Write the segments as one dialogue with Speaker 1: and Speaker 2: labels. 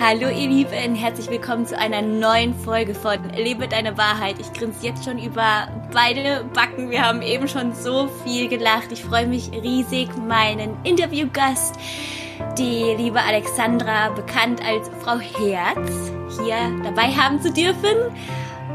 Speaker 1: Hallo ihr Lieben, herzlich willkommen zu einer neuen Folge von Lebe deine Wahrheit. Ich grinse jetzt schon über beide Backen. Wir haben eben schon so viel gelacht. Ich freue mich riesig, meinen Interviewgast, die liebe Alexandra, bekannt als Frau Herz, hier dabei haben zu dürfen.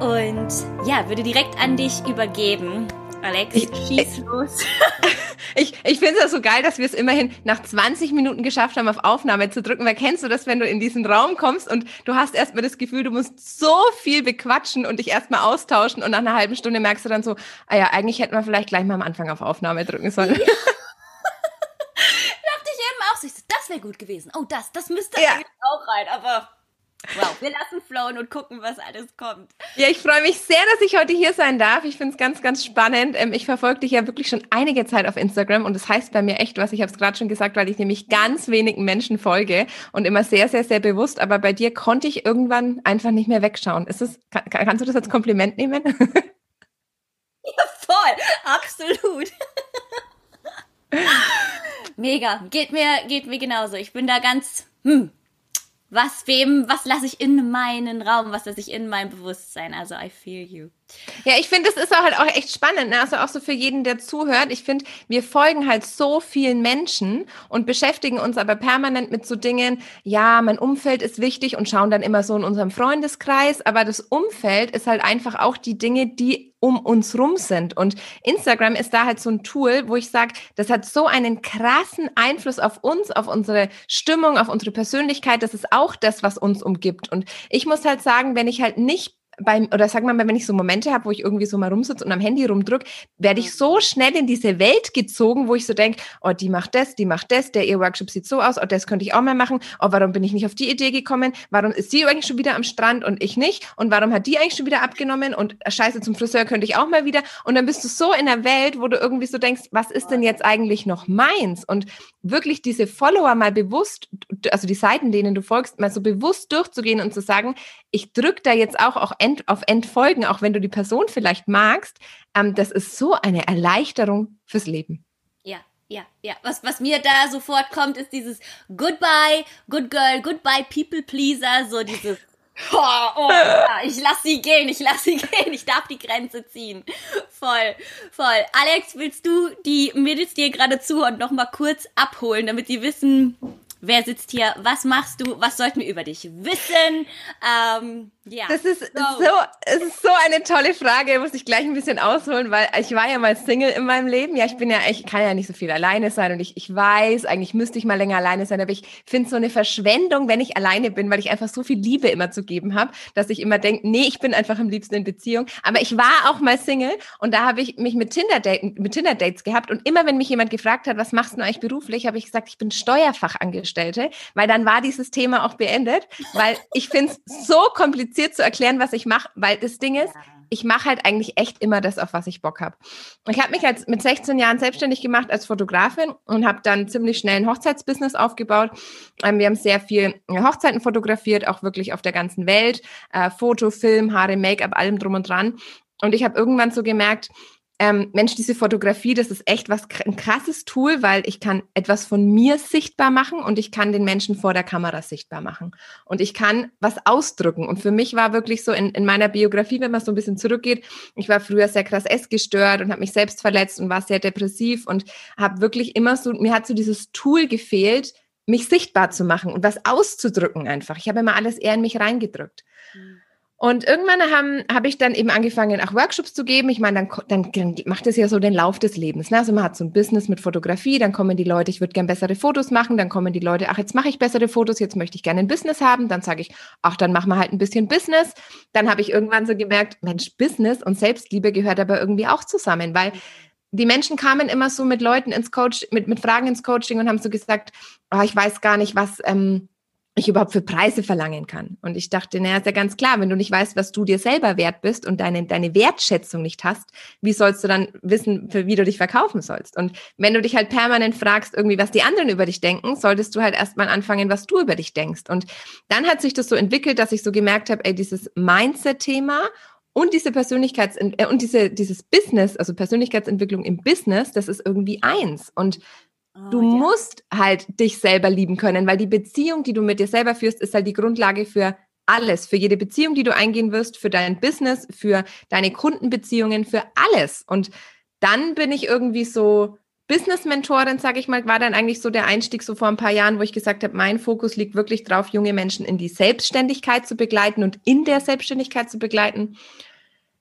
Speaker 1: Und ja, würde direkt an dich übergeben. Alex, ich, schieß ich, los.
Speaker 2: ich ich finde es ja so geil, dass wir es immerhin nach 20 Minuten geschafft haben, auf Aufnahme zu drücken. Weil kennst du das, wenn du in diesen Raum kommst und du hast erstmal das Gefühl, du musst so viel bequatschen und dich erstmal austauschen und nach einer halben Stunde merkst du dann so, ah ja, eigentlich hätten wir vielleicht gleich mal am Anfang auf Aufnahme drücken sollen. Ja. Dachte
Speaker 1: ich eben auch, das wäre gut gewesen. Oh, das, das müsste ja. eigentlich auch rein, aber Wow, wir lassen flowen und gucken, was alles kommt.
Speaker 2: Ja, ich freue mich sehr, dass ich heute hier sein darf. Ich finde es ganz, ganz spannend. Ähm, ich verfolge dich ja wirklich schon einige Zeit auf Instagram und das heißt bei mir echt was. Ich habe es gerade schon gesagt, weil ich nämlich ganz wenigen Menschen folge und immer sehr, sehr, sehr bewusst. Aber bei dir konnte ich irgendwann einfach nicht mehr wegschauen. Ist das, kann, kannst du das als Kompliment nehmen?
Speaker 1: Ja, voll, absolut. Mega, geht mir, geht mir genauso. Ich bin da ganz, hm, was wem, was lasse ich in meinen Raum, was lasse ich in mein Bewusstsein. Also I feel you.
Speaker 2: Ja, ich finde, das ist auch halt auch echt spannend. Ne? Also auch so für jeden, der zuhört. Ich finde, wir folgen halt so vielen Menschen und beschäftigen uns aber permanent mit so Dingen, ja, mein Umfeld ist wichtig und schauen dann immer so in unserem Freundeskreis. Aber das Umfeld ist halt einfach auch die Dinge, die um uns rum sind. Und Instagram ist da halt so ein Tool, wo ich sage, das hat so einen krassen Einfluss auf uns, auf unsere Stimmung, auf unsere Persönlichkeit. Das ist auch das, was uns umgibt. Und ich muss halt sagen, wenn ich halt nicht beim, oder sag mal, wenn ich so Momente habe, wo ich irgendwie so mal rumsitze und am Handy rumdrück, werde ich so schnell in diese Welt gezogen, wo ich so denke, oh, die macht das, die macht das, der ihr Workshop sieht so aus, oh, das könnte ich auch mal machen, oh, warum bin ich nicht auf die Idee gekommen, warum ist sie eigentlich schon wieder am Strand und ich nicht? Und warum hat die eigentlich schon wieder abgenommen? Und äh, scheiße, zum Friseur könnte ich auch mal wieder. Und dann bist du so in der Welt, wo du irgendwie so denkst, was ist denn jetzt eigentlich noch meins? Und wirklich diese Follower mal bewusst, also die Seiten, denen du folgst, mal so bewusst durchzugehen und zu sagen, ich drücke da jetzt auch, auch ent, auf Entfolgen, auch wenn du die Person vielleicht magst, ähm, das ist so eine Erleichterung fürs Leben.
Speaker 1: Ja, ja, ja. Was, was mir da sofort kommt, ist dieses Goodbye, Good Girl, Goodbye, People Pleaser, so dieses Oh, oh, ich lass sie gehen, ich lass sie gehen, ich darf die Grenze ziehen. Voll, voll. Alex, willst du die Mädels, hier gerade zuhören, noch mal kurz abholen, damit sie wissen, Wer sitzt hier? Was machst du? Was sollten wir über dich wissen? Ähm, ja.
Speaker 2: Das ist so. so, es ist so eine tolle Frage. Muss ich gleich ein bisschen ausholen, weil ich war ja mal Single in meinem Leben. Ja, ich bin ja, ich kann ja nicht so viel alleine sein und ich, ich weiß, eigentlich müsste ich mal länger alleine sein, aber ich finde so eine Verschwendung, wenn ich alleine bin, weil ich einfach so viel Liebe immer zu geben habe, dass ich immer denke, nee, ich bin einfach am liebsten in Beziehung. Aber ich war auch mal Single und da habe ich mich mit Tinder Daten, mit Tinder Dates gehabt und immer wenn mich jemand gefragt hat, was machst du eigentlich beruflich, habe ich gesagt, ich bin Steuerfachangestellte, weil dann war dieses Thema auch beendet, weil ich finde es so kompliziert kompliziert zu erklären, was ich mache, weil das Ding ist, ich mache halt eigentlich echt immer das, auf was ich Bock habe. Ich habe mich als mit 16 Jahren selbstständig gemacht als Fotografin und habe dann ziemlich schnell ein Hochzeitsbusiness aufgebaut. Ähm, wir haben sehr viel Hochzeiten fotografiert, auch wirklich auf der ganzen Welt. Äh, Foto, Film, Haare, Make-up, allem drum und dran. Und ich habe irgendwann so gemerkt, ähm, Mensch, diese Fotografie, das ist echt was ein krasses Tool, weil ich kann etwas von mir sichtbar machen und ich kann den Menschen vor der Kamera sichtbar machen. Und ich kann was ausdrücken. Und für mich war wirklich so in, in meiner Biografie, wenn man so ein bisschen zurückgeht, ich war früher sehr krass essgestört und habe mich selbst verletzt und war sehr depressiv und habe wirklich immer so, mir hat so dieses Tool gefehlt, mich sichtbar zu machen und was auszudrücken einfach. Ich habe immer alles eher in mich reingedrückt. Mhm. Und irgendwann habe hab ich dann eben angefangen, auch Workshops zu geben. Ich meine, dann, dann macht es ja so den Lauf des Lebens. Ne? Also man hat so ein Business mit Fotografie, dann kommen die Leute, ich würde gern bessere Fotos machen, dann kommen die Leute, ach, jetzt mache ich bessere Fotos, jetzt möchte ich gerne ein Business haben. Dann sage ich, ach, dann machen wir halt ein bisschen Business. Dann habe ich irgendwann so gemerkt, Mensch, Business und Selbstliebe gehört aber irgendwie auch zusammen, weil die Menschen kamen immer so mit Leuten ins Coach, mit, mit Fragen ins Coaching und haben so gesagt, oh, ich weiß gar nicht, was, ähm, ich überhaupt für Preise verlangen kann. Und ich dachte, naja, ist ja ganz klar, wenn du nicht weißt, was du dir selber wert bist und deine, deine Wertschätzung nicht hast, wie sollst du dann wissen, für wie du dich verkaufen sollst? Und wenn du dich halt permanent fragst, irgendwie, was die anderen über dich denken, solltest du halt erstmal anfangen, was du über dich denkst. Und dann hat sich das so entwickelt, dass ich so gemerkt habe, ey, dieses Mindset-Thema und diese Persönlichkeits- äh, und diese, dieses Business, also Persönlichkeitsentwicklung im Business, das ist irgendwie eins. Und Oh, du ja. musst halt dich selber lieben können, weil die Beziehung, die du mit dir selber führst, ist halt die Grundlage für alles, für jede Beziehung, die du eingehen wirst, für dein Business, für deine Kundenbeziehungen, für alles. Und dann bin ich irgendwie so Business-Mentorin, sage ich mal, war dann eigentlich so der Einstieg so vor ein paar Jahren, wo ich gesagt habe, mein Fokus liegt wirklich drauf, junge Menschen in die Selbstständigkeit zu begleiten und in der Selbstständigkeit zu begleiten.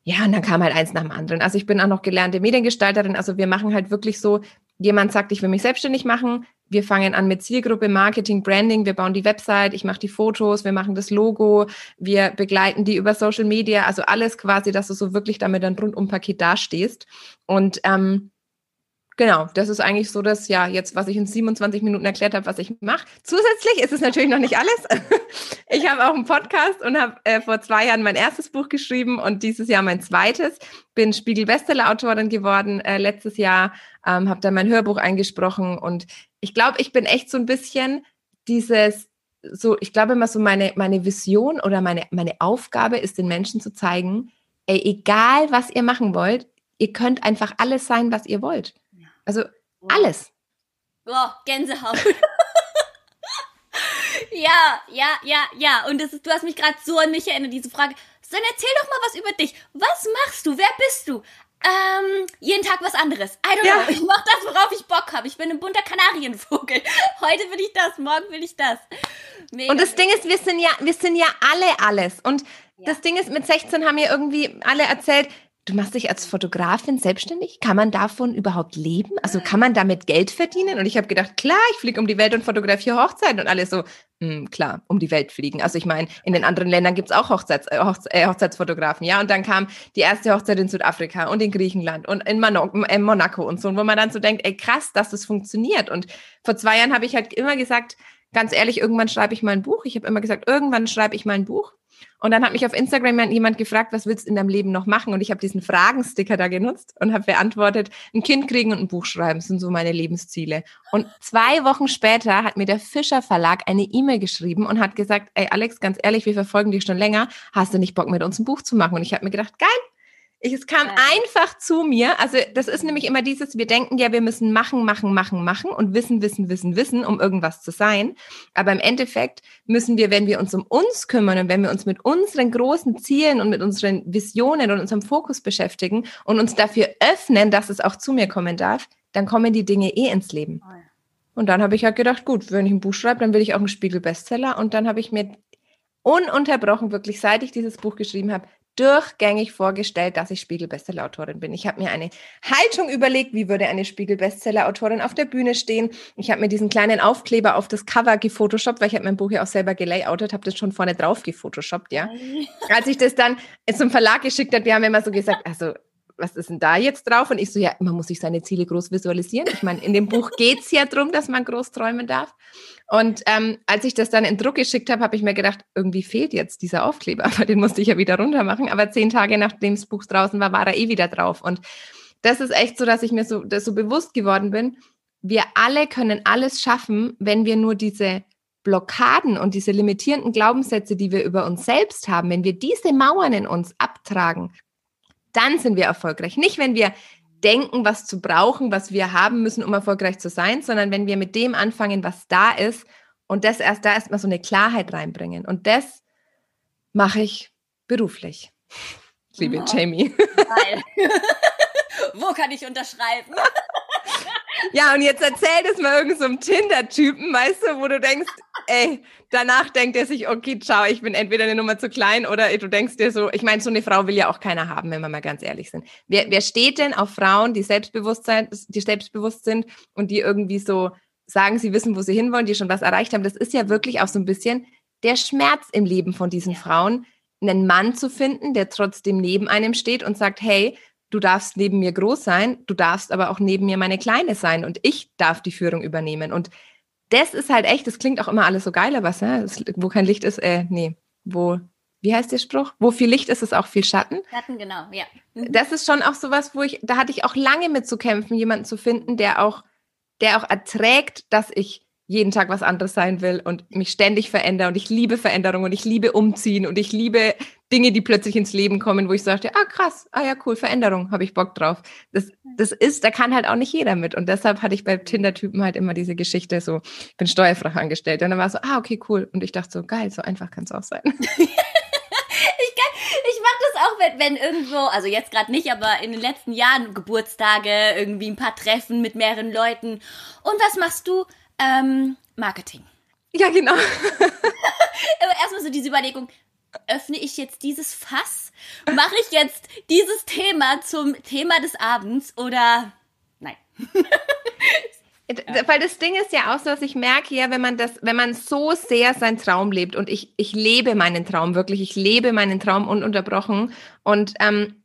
Speaker 2: Ja, und dann kam halt eins nach dem anderen. Also ich bin auch noch gelernte Mediengestalterin. Also wir machen halt wirklich so, jemand sagt, ich will mich selbstständig machen. Wir fangen an mit Zielgruppe, Marketing, Branding. Wir bauen die Website, ich mache die Fotos, wir machen das Logo, wir begleiten die über Social Media. Also alles quasi, dass du so wirklich damit ein Rundum-Paket dastehst. Und ähm, Genau, das ist eigentlich so das, ja, jetzt, was ich in 27 Minuten erklärt habe, was ich mache. Zusätzlich ist es natürlich noch nicht alles. Ich habe auch einen Podcast und habe äh, vor zwei Jahren mein erstes Buch geschrieben und dieses Jahr mein zweites. Bin Spiegel-Bestseller-Autorin geworden äh, letztes Jahr, ähm, habe dann mein Hörbuch eingesprochen und ich glaube, ich bin echt so ein bisschen dieses, so, ich glaube immer so meine, meine Vision oder meine, meine Aufgabe ist, den Menschen zu zeigen, ey, egal was ihr machen wollt, ihr könnt einfach alles sein, was ihr wollt. Also alles.
Speaker 1: Oh, Gänsehaut. ja, ja, ja, ja. Und das ist, du hast mich gerade so an mich erinnert, diese Frage. Dann erzähl doch mal was über dich. Was machst du? Wer bist du? Ähm, jeden Tag was anderes. I don't ja. know. Ich mach das, worauf ich Bock habe. Ich bin ein bunter Kanarienvogel. Heute will ich das, morgen will ich das.
Speaker 2: Mega. Und das Ding ist, wir sind ja, wir sind ja alle alles. Und ja. das Ding ist, mit 16 haben mir irgendwie alle erzählt, Du machst dich als Fotografin selbstständig? Kann man davon überhaupt leben? Also kann man damit Geld verdienen? Und ich habe gedacht, klar, ich fliege um die Welt und fotografiere Hochzeiten und alle so, hm, klar, um die Welt fliegen. Also ich meine, in den anderen Ländern gibt's auch Hochzeits, äh, äh, Hochzeitsfotografen, ja. Und dann kam die erste Hochzeit in Südafrika und in Griechenland und in, Mano in Monaco und so, wo man dann so denkt, ey krass, dass das funktioniert. Und vor zwei Jahren habe ich halt immer gesagt, ganz ehrlich, irgendwann schreibe ich mal ein Buch. Ich habe immer gesagt, irgendwann schreibe ich mal ein Buch. Und dann hat mich auf Instagram jemand gefragt, was willst du in deinem Leben noch machen? Und ich habe diesen Fragensticker da genutzt und habe beantwortet, ein Kind kriegen und ein Buch schreiben sind so meine Lebensziele. Und zwei Wochen später hat mir der Fischer Verlag eine E-Mail geschrieben und hat gesagt, ey Alex, ganz ehrlich, wir verfolgen dich schon länger. Hast du nicht Bock mit uns ein Buch zu machen? Und ich habe mir gedacht, geil, es kam ja. einfach zu mir. Also das ist nämlich immer dieses, wir denken ja, wir müssen machen, machen, machen, machen und wissen, wissen, wissen, wissen, um irgendwas zu sein. Aber im Endeffekt müssen wir, wenn wir uns um uns kümmern und wenn wir uns mit unseren großen Zielen und mit unseren Visionen und unserem Fokus beschäftigen und uns dafür öffnen, dass es auch zu mir kommen darf, dann kommen die Dinge eh ins Leben. Oh und dann habe ich halt gedacht, gut, wenn ich ein Buch schreibe, dann will ich auch einen Spiegel-Bestseller. Und dann habe ich mir ununterbrochen, wirklich seit ich dieses Buch geschrieben habe, durchgängig vorgestellt, dass ich Spiegel-Bestseller-Autorin bin. Ich habe mir eine Haltung überlegt, wie würde eine Spiegel-Bestseller-Autorin auf der Bühne stehen. Ich habe mir diesen kleinen Aufkleber auf das Cover gefotoshoppt, weil ich habe mein Buch ja auch selber gelayoutet, habe das schon vorne drauf gefotoshoppt, ja. Als ich das dann zum Verlag geschickt habe, wir haben immer so gesagt, also was ist denn da jetzt drauf? Und ich so, ja, man muss sich seine Ziele groß visualisieren. Ich meine, in dem Buch geht's ja drum, dass man groß träumen darf. Und ähm, als ich das dann in Druck geschickt habe, habe ich mir gedacht, irgendwie fehlt jetzt dieser Aufkleber, aber den musste ich ja wieder runter machen. Aber zehn Tage nachdem das Buch draußen war, war er eh wieder drauf. Und das ist echt so, dass ich mir so, so bewusst geworden bin. Wir alle können alles schaffen, wenn wir nur diese Blockaden und diese limitierenden Glaubenssätze, die wir über uns selbst haben, wenn wir diese Mauern in uns abtragen, dann sind wir erfolgreich. Nicht, wenn wir denken, was zu brauchen, was wir haben müssen, um erfolgreich zu sein, sondern wenn wir mit dem anfangen, was da ist und das erst da erstmal so eine Klarheit reinbringen. Und das mache ich beruflich. Liebe oh, Jamie.
Speaker 1: Wo kann ich unterschreiben?
Speaker 2: Ja, und jetzt erzähl das mal irgendeinem so Tinder-Typen, weißt du, wo du denkst, ey, danach denkt er sich, okay, ciao, ich bin entweder eine Nummer zu klein oder du denkst dir so, ich meine, so eine Frau will ja auch keiner haben, wenn wir mal ganz ehrlich sind. Wer, wer steht denn auf Frauen, die Selbstbewusstsein, die selbstbewusst sind und die irgendwie so sagen, sie wissen, wo sie hinwollen, die schon was erreicht haben? Das ist ja wirklich auch so ein bisschen der Schmerz im Leben von diesen Frauen, einen Mann zu finden, der trotzdem neben einem steht und sagt, hey, du darfst neben mir groß sein, du darfst aber auch neben mir meine Kleine sein und ich darf die Führung übernehmen. Und das ist halt echt, das klingt auch immer alles so geil, aber ne? wo kein Licht ist, äh, nee, wo, wie heißt der Spruch? Wo viel Licht ist, ist auch viel Schatten.
Speaker 1: Schatten, genau, ja. Mhm.
Speaker 2: Das ist schon auch sowas, wo ich, da hatte ich auch lange mit zu kämpfen, jemanden zu finden, der auch, der auch erträgt, dass ich jeden Tag was anderes sein will und mich ständig verändere und ich liebe Veränderung und ich liebe Umziehen und ich liebe Dinge, die plötzlich ins Leben kommen, wo ich sagte, ah krass, ah ja cool, Veränderung, habe ich Bock drauf. Das, das ist, da kann halt auch nicht jeder mit. Und deshalb hatte ich bei Tinder-Typen halt immer diese Geschichte so, ich bin Steuerfachangestellte. Und dann war so, ah okay, cool. Und ich dachte so, geil, so einfach kann es auch sein.
Speaker 1: Ich mache das auch, wenn, wenn irgendwo, also jetzt gerade nicht, aber in den letzten Jahren Geburtstage, irgendwie ein paar Treffen mit mehreren Leuten. Und was machst du? Ähm, Marketing.
Speaker 2: Ja, genau.
Speaker 1: aber erstmal so diese Überlegung, öffne ich jetzt dieses Fass? Mache ich jetzt dieses Thema zum Thema des Abends oder nein?
Speaker 2: Weil das Ding ist ja auch so, dass ich merke ja, wenn man das, wenn man so sehr seinen Traum lebt und ich, ich lebe meinen Traum wirklich, ich lebe meinen Traum ununterbrochen und ähm,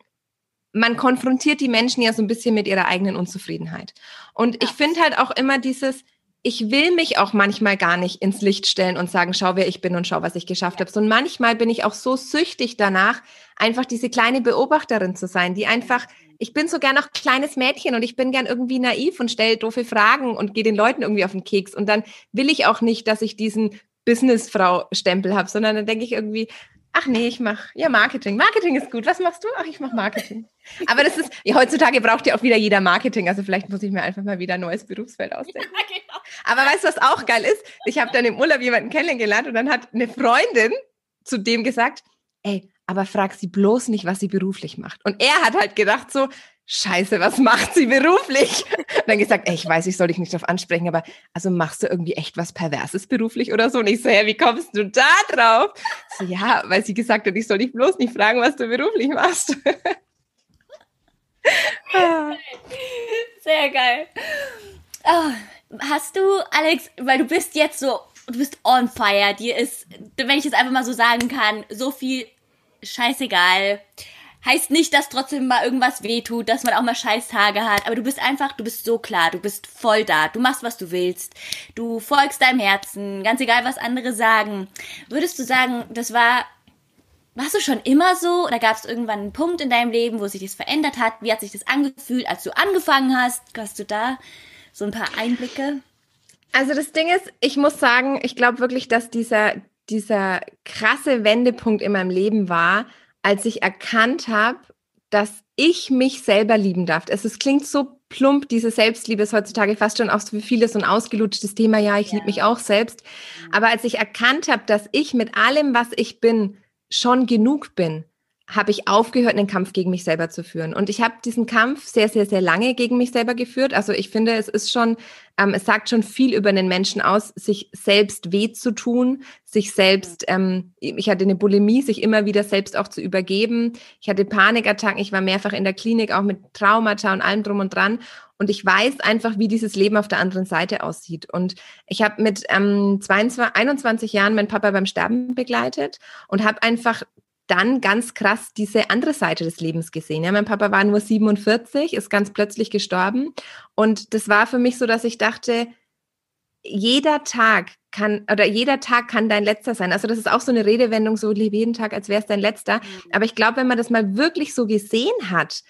Speaker 2: man konfrontiert die Menschen ja so ein bisschen mit ihrer eigenen Unzufriedenheit. Und ja. ich finde halt auch immer dieses, ich will mich auch manchmal gar nicht ins Licht stellen und sagen, schau, wer ich bin und schau, was ich geschafft habe. Und manchmal bin ich auch so süchtig danach, einfach diese kleine Beobachterin zu sein, die einfach ich bin so gern noch kleines Mädchen und ich bin gern irgendwie naiv und stelle doofe Fragen und gehe den Leuten irgendwie auf den Keks. Und dann will ich auch nicht, dass ich diesen Businessfrau-Stempel habe, sondern dann denke ich irgendwie, ach nee, ich mache ja Marketing. Marketing ist gut. Was machst du? Ach, ich mache Marketing. Aber das ist, ja, heutzutage braucht ja auch wieder jeder Marketing. Also vielleicht muss ich mir einfach mal wieder ein neues Berufsfeld ausdenken. Ja. Aber weißt du, was auch geil ist? Ich habe dann im Urlaub jemanden kennengelernt und dann hat eine Freundin zu dem gesagt, ey, aber frag sie bloß nicht, was sie beruflich macht. Und er hat halt gedacht so, Scheiße, was macht sie beruflich? Und dann gesagt, ey, ich weiß, ich soll dich nicht darauf ansprechen, aber also machst du irgendwie echt was Perverses beruflich oder so? Und ich so, ja, wie kommst du da drauf? So, ja, weil sie gesagt hat, ich soll dich bloß nicht fragen, was du beruflich machst.
Speaker 1: Sehr geil. Oh, hast du, Alex, weil du bist jetzt so, du bist on fire, dir ist, wenn ich es einfach mal so sagen kann, so viel scheißegal. Heißt nicht, dass trotzdem mal irgendwas wehtut, dass man auch mal Scheißtage hat, aber du bist einfach, du bist so klar, du bist voll da, du machst, was du willst, du folgst deinem Herzen, ganz egal, was andere sagen. Würdest du sagen, das war, warst du schon immer so oder gab es irgendwann einen Punkt in deinem Leben, wo sich das verändert hat? Wie hat sich das angefühlt, als du angefangen hast? Hast du da so ein paar Einblicke?
Speaker 2: Also das Ding ist, ich muss sagen, ich glaube wirklich, dass dieser, dieser krasse Wendepunkt in meinem Leben war, als ich erkannt habe, dass ich mich selber lieben darf. Es, es klingt so plump, diese Selbstliebe ist heutzutage fast schon auch für viele so ein ausgelutschtes Thema. Ja, ich ja. liebe mich auch selbst. Aber als ich erkannt habe, dass ich mit allem, was ich bin, schon genug bin, habe ich aufgehört, einen Kampf gegen mich selber zu führen. Und ich habe diesen Kampf sehr, sehr, sehr lange gegen mich selber geführt. Also ich finde, es ist schon, ähm, es sagt schon viel über einen Menschen aus, sich selbst weh zu tun, sich selbst, ähm, ich hatte eine Bulimie, sich immer wieder selbst auch zu übergeben. Ich hatte Panikattacken, ich war mehrfach in der Klinik, auch mit Traumata und allem drum und dran. Und ich weiß einfach, wie dieses Leben auf der anderen Seite aussieht. Und ich habe mit ähm, 22, 21 Jahren meinen Papa beim Sterben begleitet und habe einfach dann ganz krass diese andere Seite des Lebens gesehen. Ja, mein Papa war nur 47, ist ganz plötzlich gestorben. Und das war für mich so, dass ich dachte, jeder Tag kann oder jeder Tag kann dein letzter sein. Also das ist auch so eine Redewendung, so lebe jeden Tag, als wäre es dein letzter. Mhm. Aber ich glaube, wenn man das mal wirklich so gesehen hat,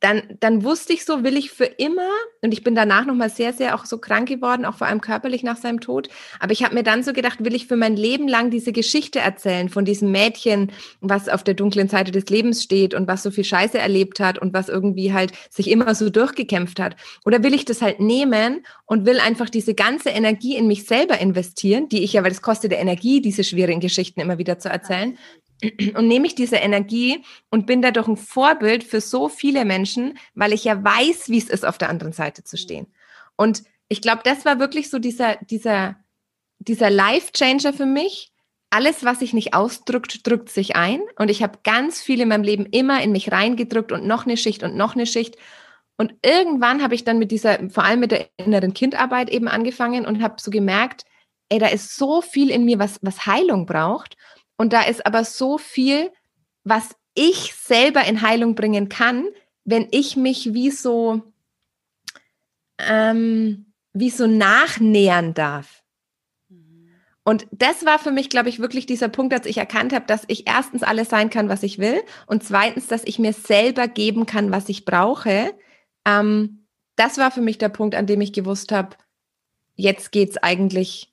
Speaker 2: dann, dann wusste ich so, will ich für immer, und ich bin danach nochmal sehr, sehr auch so krank geworden, auch vor allem körperlich nach seinem Tod, aber ich habe mir dann so gedacht, will ich für mein Leben lang diese Geschichte erzählen von diesem Mädchen, was auf der dunklen Seite des Lebens steht und was so viel Scheiße erlebt hat und was irgendwie halt sich immer so durchgekämpft hat? Oder will ich das halt nehmen und will einfach diese ganze Energie in mich selber investieren, die ich ja, weil das kostet der Energie, diese schwierigen Geschichten immer wieder zu erzählen, und nehme ich diese Energie und bin dadurch ein Vorbild für so viele Menschen, weil ich ja weiß, wie es ist, auf der anderen Seite zu stehen. Und ich glaube, das war wirklich so dieser, dieser, dieser Life-Changer für mich. Alles, was sich nicht ausdrückt, drückt sich ein. Und ich habe ganz viel in meinem Leben immer in mich reingedrückt und noch eine Schicht und noch eine Schicht. Und irgendwann habe ich dann mit dieser, vor allem mit der inneren Kindarbeit eben angefangen und habe so gemerkt, ey, da ist so viel in mir, was, was Heilung braucht. Und da ist aber so viel, was ich selber in Heilung bringen kann, wenn ich mich wie so, ähm, wie so nachnähern darf. Und das war für mich, glaube ich, wirklich dieser Punkt, als ich erkannt habe, dass ich erstens alles sein kann, was ich will und zweitens, dass ich mir selber geben kann, was ich brauche. Ähm, das war für mich der Punkt, an dem ich gewusst habe, jetzt geht's eigentlich,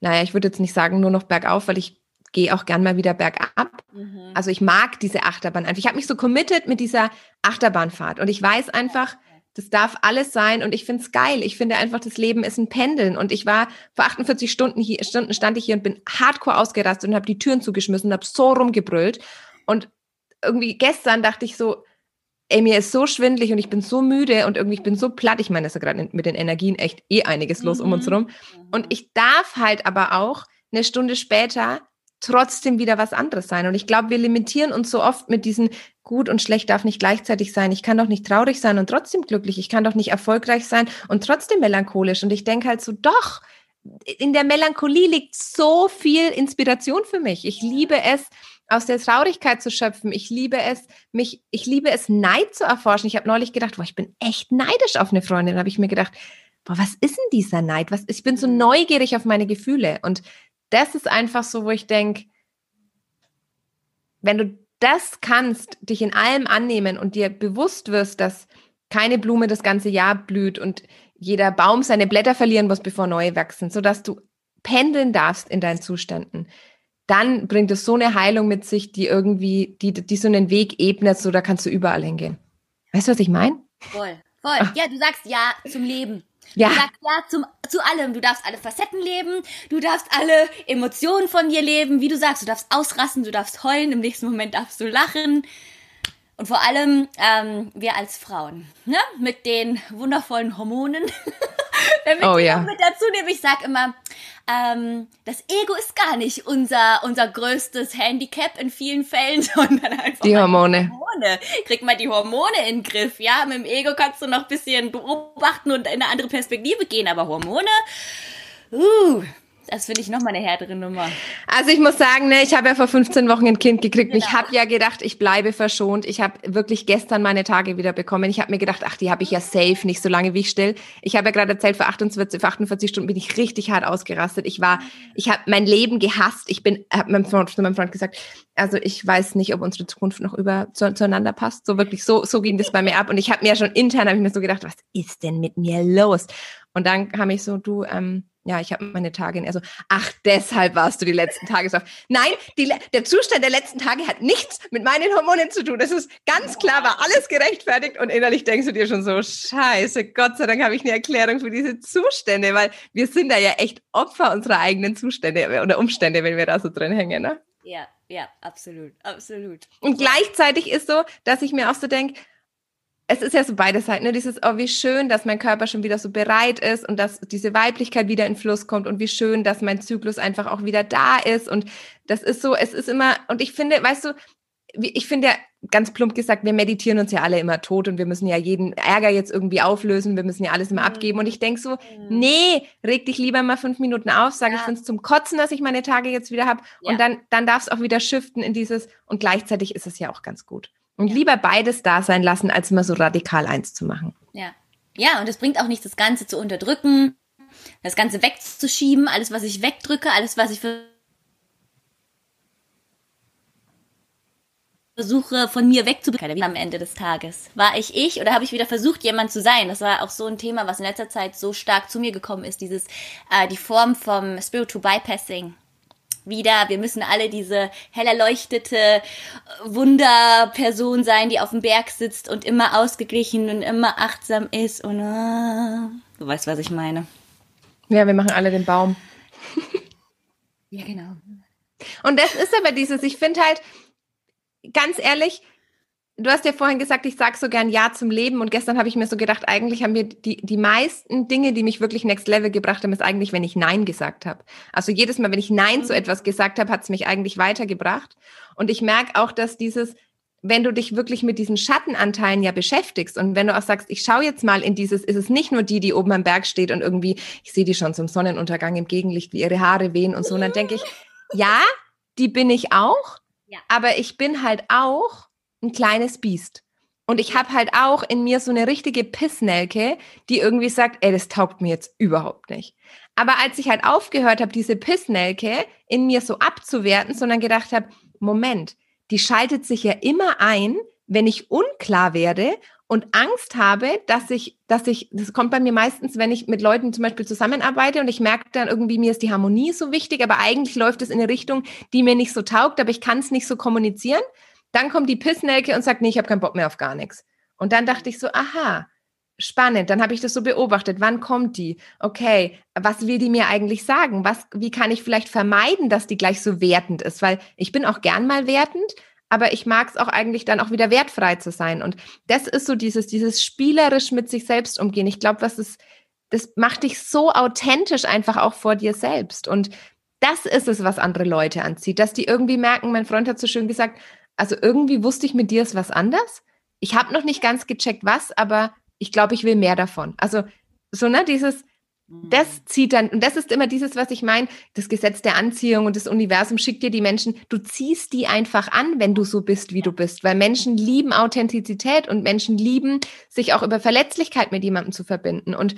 Speaker 2: naja, ich würde jetzt nicht sagen nur noch bergauf, weil ich gehe auch gern mal wieder bergab. Mhm. Also ich mag diese Achterbahn einfach. Ich habe mich so committed mit dieser Achterbahnfahrt und ich weiß einfach, das darf alles sein und ich finde es geil. Ich finde einfach, das Leben ist ein Pendeln und ich war vor 48 Stunden, hier, Stunden stand ich hier und bin hardcore ausgerastet und habe die Türen zugeschmissen und habe so rumgebrüllt und irgendwie gestern dachte ich so, ey, mir ist so schwindlig und ich bin so müde und irgendwie ich bin so platt. Ich meine, es ist ja gerade mit den Energien echt eh einiges los mhm. um uns mhm. rum. Und ich darf halt aber auch eine Stunde später trotzdem wieder was anderes sein. Und ich glaube, wir limitieren uns so oft mit diesen gut und schlecht darf nicht gleichzeitig sein. Ich kann doch nicht traurig sein und trotzdem glücklich. Ich kann doch nicht erfolgreich sein und trotzdem melancholisch. Und ich denke halt so, doch, in der Melancholie liegt so viel Inspiration für mich. Ich liebe es, aus der Traurigkeit zu schöpfen. Ich liebe es, mich, ich liebe es, Neid zu erforschen. Ich habe neulich gedacht, boah, ich bin echt neidisch auf eine Freundin. Da habe ich mir gedacht, boah, was ist denn dieser Neid? Was, ich bin so neugierig auf meine Gefühle. Und das ist einfach so, wo ich denke, wenn du das kannst, dich in allem annehmen und dir bewusst wirst, dass keine Blume das ganze Jahr blüht und jeder Baum seine Blätter verlieren muss, bevor neue wachsen, sodass du pendeln darfst in deinen Zuständen, dann bringt es so eine Heilung mit sich, die irgendwie, die, die so einen Weg ebnet, so da kannst du überall hingehen. Weißt du, was ich meine?
Speaker 1: Voll, voll. Ja, du sagst ja zum Leben. Ja. Sagst ja zum, zu allem. Du darfst alle Facetten leben, du darfst alle Emotionen von dir leben, wie du sagst, du darfst ausrasten, du darfst heulen, im nächsten Moment darfst du lachen. Und vor allem ähm, wir als Frauen, ne? mit den wundervollen Hormonen. Wir oh, die ja. mit dazu nehmen, ich sag immer, ähm, das Ego ist gar nicht unser, unser größtes Handicap in vielen Fällen, sondern einfach
Speaker 2: die Hormone.
Speaker 1: die Hormone. Krieg mal die Hormone in den Griff, ja. Mit dem Ego kannst du noch ein bisschen beobachten und in eine andere Perspektive gehen, aber Hormone, uh, das finde ich nochmal eine härtere Nummer.
Speaker 2: Also ich muss sagen, ne, ich habe ja vor 15 Wochen ein Kind gekriegt. Genau. Ich habe ja gedacht, ich bleibe verschont. Ich habe wirklich gestern meine Tage wieder bekommen. Ich habe mir gedacht, ach, die habe ich ja safe, nicht so lange wie ich still. Ich habe ja gerade erzählt, vor 48, vor 48 Stunden bin ich richtig hart ausgerastet. Ich war, ich habe mein Leben gehasst. Ich bin, habe meinem Freund, zu meinem Freund gesagt, also ich weiß nicht, ob unsere Zukunft noch über zu, zueinander passt. So wirklich, so, so ging das bei mir ab. Und ich habe mir ja schon intern, habe ich mir so gedacht, was ist denn mit mir los? Und dann kam ich so, du, ähm, ja, ich habe meine Tage in, also, ach, deshalb warst du die letzten Tage so. Nein, die, der Zustand der letzten Tage hat nichts mit meinen Hormonen zu tun. Das ist ganz klar, war alles gerechtfertigt und innerlich denkst du dir schon so, scheiße, Gott sei Dank habe ich eine Erklärung für diese Zustände, weil wir sind da ja echt Opfer unserer eigenen Zustände oder Umstände, wenn wir da so drin hängen, ne?
Speaker 1: Ja, ja, absolut, absolut.
Speaker 2: Und gleichzeitig ist so, dass ich mir auch so denke, es ist ja so beides halt, ne? Dieses, oh, wie schön, dass mein Körper schon wieder so bereit ist und dass diese Weiblichkeit wieder in Fluss kommt und wie schön, dass mein Zyklus einfach auch wieder da ist. Und das ist so, es ist immer, und ich finde, weißt du, ich finde ja, ganz plump gesagt, wir meditieren uns ja alle immer tot und wir müssen ja jeden Ärger jetzt irgendwie auflösen, wir müssen ja alles immer abgeben. Und ich denke so, mhm. nee, reg dich lieber mal fünf Minuten auf, sage ja. ich finde es zum Kotzen, dass ich meine Tage jetzt wieder habe. Ja. Und dann, dann darf es auch wieder shiften in dieses, und gleichzeitig ist es ja auch ganz gut. Und ja. lieber beides da sein lassen, als immer so radikal eins zu machen.
Speaker 1: Ja. Ja, und es bringt auch nicht, das Ganze zu unterdrücken, das Ganze wegzuschieben, alles, was ich wegdrücke, alles, was ich versuche von mir wegzubekommen am Ende des Tages. War ich ich oder habe ich wieder versucht, jemand zu sein? Das war auch so ein Thema, was in letzter Zeit so stark zu mir gekommen ist, dieses, äh, die Form vom Spiritual Bypassing wieder. Wir müssen alle diese hell erleuchtete Wunderperson sein, die auf dem Berg sitzt und immer ausgeglichen und immer achtsam ist. Und uh, du weißt, was ich meine.
Speaker 2: Ja, wir machen alle den Baum.
Speaker 1: ja, genau.
Speaker 2: Und das ist aber dieses, ich finde halt, ganz ehrlich, du hast ja vorhin gesagt, ich sage so gern Ja zum Leben und gestern habe ich mir so gedacht, eigentlich haben wir die, die meisten Dinge, die mich wirklich next level gebracht haben, ist eigentlich, wenn ich Nein gesagt habe. Also jedes Mal, wenn ich Nein mhm. zu etwas gesagt habe, hat es mich eigentlich weitergebracht. Und ich merke auch, dass dieses, wenn du dich wirklich mit diesen Schattenanteilen ja beschäftigst und wenn du auch sagst, ich schaue jetzt mal in dieses, ist es nicht nur die, die oben am Berg steht und irgendwie, ich sehe die schon zum Sonnenuntergang im Gegenlicht, wie ihre Haare wehen und so, und dann denke ich, ja, die bin ich auch, ja. aber ich bin halt auch ein kleines Biest. Und ich habe halt auch in mir so eine richtige Pissnelke, die irgendwie sagt, ey, das taugt mir jetzt überhaupt nicht. Aber als ich halt aufgehört habe, diese Pissnelke in mir so abzuwerten, sondern gedacht habe, Moment, die schaltet sich ja immer ein, wenn ich unklar werde und Angst habe, dass ich, dass ich, das kommt bei mir meistens, wenn ich mit Leuten zum Beispiel zusammenarbeite und ich merke dann irgendwie, mir ist die Harmonie so wichtig, aber eigentlich läuft es in eine Richtung, die mir nicht so taugt, aber ich kann es nicht so kommunizieren. Dann kommt die Pissnelke und sagt, nee, ich habe keinen Bock mehr auf gar nichts. Und dann dachte ich so, aha, spannend. Dann habe ich das so beobachtet. Wann kommt die? Okay, was will die mir eigentlich sagen? Was, wie kann ich vielleicht vermeiden, dass die gleich so wertend ist? Weil ich bin auch gern mal wertend, aber ich mag es auch eigentlich dann auch wieder wertfrei zu sein. Und das ist so dieses, dieses spielerisch mit sich selbst umgehen. Ich glaube, was ist, das macht dich so authentisch einfach auch vor dir selbst. Und das ist es, was andere Leute anzieht, dass die irgendwie merken, mein Freund hat so schön gesagt, also irgendwie wusste ich mit dir ist was anders. Ich habe noch nicht ganz gecheckt, was, aber ich glaube, ich will mehr davon. Also so, ne, dieses, das mhm. zieht dann, und das ist immer dieses, was ich meine, das Gesetz der Anziehung und das Universum schickt dir die Menschen, du ziehst die einfach an, wenn du so bist, wie du bist, weil Menschen lieben Authentizität und Menschen lieben, sich auch über Verletzlichkeit mit jemandem zu verbinden. Und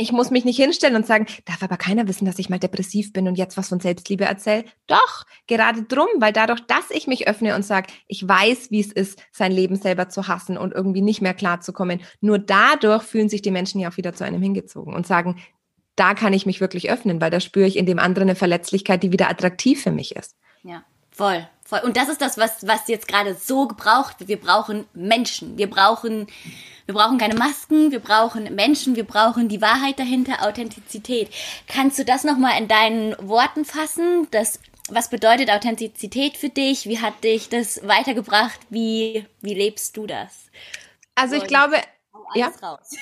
Speaker 2: ich muss mich nicht hinstellen und sagen, darf aber keiner wissen, dass ich mal depressiv bin und jetzt was von Selbstliebe erzähle. Doch, gerade drum, weil dadurch, dass ich mich öffne und sage, ich weiß, wie es ist, sein Leben selber zu hassen und irgendwie nicht mehr klarzukommen, nur dadurch fühlen sich die Menschen ja auch wieder zu einem hingezogen und sagen, da kann ich mich wirklich öffnen, weil da spüre ich in dem anderen eine Verletzlichkeit, die wieder attraktiv für mich ist.
Speaker 1: Ja, voll, voll. Und das ist das, was, was jetzt gerade so gebraucht wird. Wir brauchen Menschen. Wir brauchen wir brauchen keine Masken, wir brauchen Menschen, wir brauchen die Wahrheit dahinter, Authentizität. Kannst du das nochmal in deinen Worten fassen? Das, was bedeutet Authentizität für dich? Wie hat dich das weitergebracht? Wie, wie lebst du das?
Speaker 2: Also ich Und glaube, ja.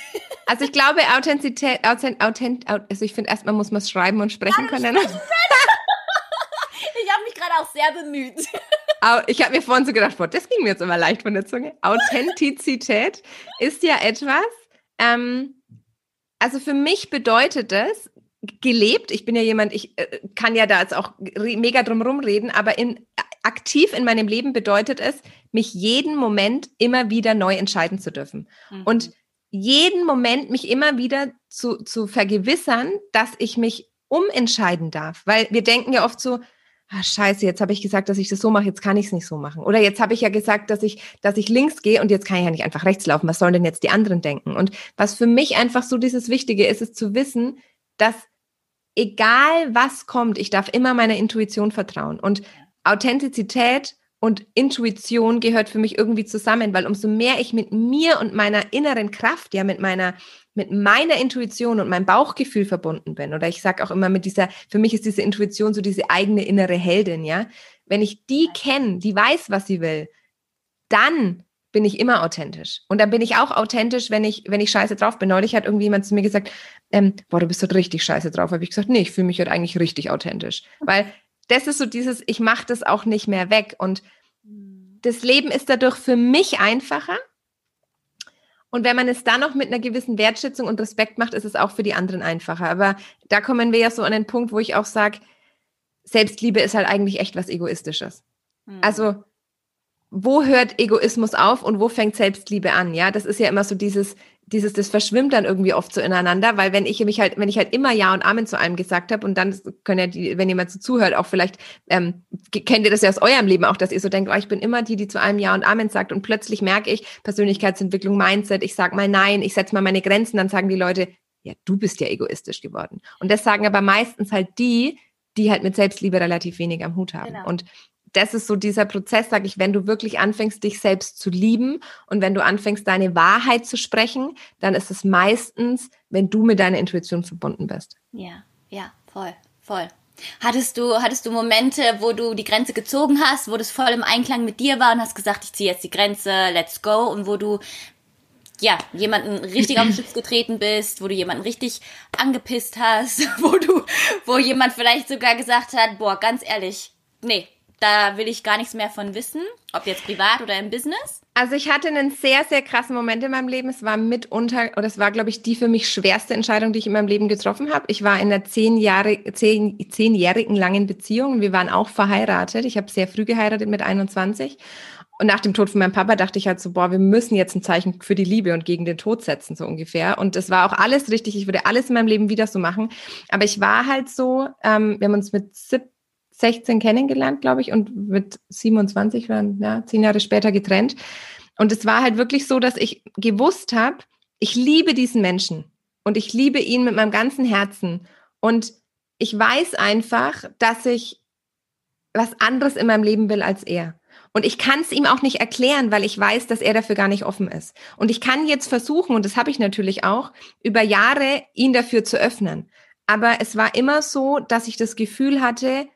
Speaker 2: Also ich glaube, Authentizität, Authent, Authent, also ich finde erstmal muss man es schreiben und sprechen ja, können.
Speaker 1: ich habe mich gerade auch sehr bemüht.
Speaker 2: Ich habe mir vorhin so gedacht, boah, das ging mir jetzt immer leicht von der Zunge. Authentizität ist ja etwas, ähm, also für mich bedeutet das, gelebt, ich bin ja jemand, ich äh, kann ja da jetzt auch mega drum rumreden, aber in, aktiv in meinem Leben bedeutet es, mich jeden Moment immer wieder neu entscheiden zu dürfen. Mhm. Und jeden Moment mich immer wieder zu, zu vergewissern, dass ich mich umentscheiden darf. Weil wir denken ja oft so, ah, scheiße, jetzt habe ich gesagt, dass ich das so mache, jetzt kann ich es nicht so machen. Oder jetzt habe ich ja gesagt, dass ich, dass ich links gehe und jetzt kann ich ja nicht einfach rechts laufen. Was sollen denn jetzt die anderen denken? Und was für mich einfach so dieses Wichtige ist, ist zu wissen, dass egal was kommt, ich darf immer meiner Intuition vertrauen. Und Authentizität und Intuition gehört für mich irgendwie zusammen, weil umso mehr ich mit mir und meiner inneren Kraft, ja, mit meiner mit meiner Intuition und meinem Bauchgefühl verbunden bin. Oder ich sage auch immer mit dieser, für mich ist diese Intuition so diese eigene innere Heldin, ja. Wenn ich die kenne, die weiß, was sie will, dann bin ich immer authentisch. Und dann bin ich auch authentisch, wenn ich, wenn ich scheiße drauf bin. Neulich hat irgendwie jemand zu mir gesagt, ähm, boah, du bist halt richtig scheiße drauf. Habe ich gesagt, nee, ich fühle mich halt eigentlich richtig authentisch. Weil das ist so dieses, ich mache das auch nicht mehr weg. Und hm. das Leben ist dadurch für mich einfacher, und wenn man es dann noch mit einer gewissen Wertschätzung und Respekt macht, ist es auch für die anderen einfacher. Aber da kommen wir ja so an den Punkt, wo ich auch sage, Selbstliebe ist halt eigentlich echt was Egoistisches. Mhm. Also, wo hört Egoismus auf und wo fängt Selbstliebe an? Ja, das ist ja immer so dieses, dieses, das verschwimmt dann irgendwie oft so ineinander, weil wenn ich mich halt, wenn ich halt immer Ja und Amen zu allem gesagt habe und dann können ja die, wenn jemand so zuhört, auch vielleicht ähm, kennt ihr das ja aus eurem Leben auch, dass ihr so denkt, oh, ich bin immer die, die zu allem Ja und Amen sagt und plötzlich merke ich Persönlichkeitsentwicklung, Mindset, ich sag mal Nein, ich setze mal meine Grenzen, dann sagen die Leute, ja, du bist ja egoistisch geworden. Und das sagen aber meistens halt die, die halt mit Selbstliebe relativ wenig am Hut haben. Genau. Und das ist so dieser Prozess, sage ich, wenn du wirklich anfängst, dich selbst zu lieben und wenn du anfängst, deine Wahrheit zu sprechen, dann ist es meistens, wenn du mit deiner Intuition verbunden bist.
Speaker 1: Ja, ja, voll, voll. Hattest du, hattest du Momente, wo du die Grenze gezogen hast, wo das voll im Einklang mit dir war und hast gesagt, ich ziehe jetzt die Grenze, let's go, und wo du ja, jemanden richtig auf den Schutz getreten bist, wo du jemanden richtig angepisst hast, wo du, wo jemand vielleicht sogar gesagt hat, boah, ganz ehrlich, nee, da will ich gar nichts mehr von wissen, ob jetzt privat oder im Business.
Speaker 2: Also ich hatte einen sehr, sehr krassen Moment in meinem Leben. Es war mitunter, oder es war, glaube ich, die für mich schwerste Entscheidung, die ich in meinem Leben getroffen habe. Ich war in einer zehn Jahre, zehn, zehnjährigen langen Beziehung. Wir waren auch verheiratet. Ich habe sehr früh geheiratet mit 21. Und nach dem Tod von meinem Papa dachte ich halt so, boah, wir müssen jetzt ein Zeichen für die Liebe und gegen den Tod setzen, so ungefähr. Und das war auch alles richtig. Ich würde alles in meinem Leben wieder so machen. Aber ich war halt so, ähm, wir haben uns mit 17 16 kennengelernt, glaube ich, und mit 27 waren ja zehn Jahre später getrennt. Und es war halt wirklich so, dass ich gewusst habe, ich liebe diesen Menschen und ich liebe ihn mit meinem ganzen Herzen. Und ich weiß einfach, dass ich was anderes in meinem Leben will als er. Und ich kann es ihm auch nicht erklären, weil ich weiß, dass er dafür gar nicht offen ist. Und ich kann jetzt versuchen, und das habe ich natürlich auch, über Jahre ihn dafür zu öffnen. Aber es war immer so, dass ich das Gefühl hatte,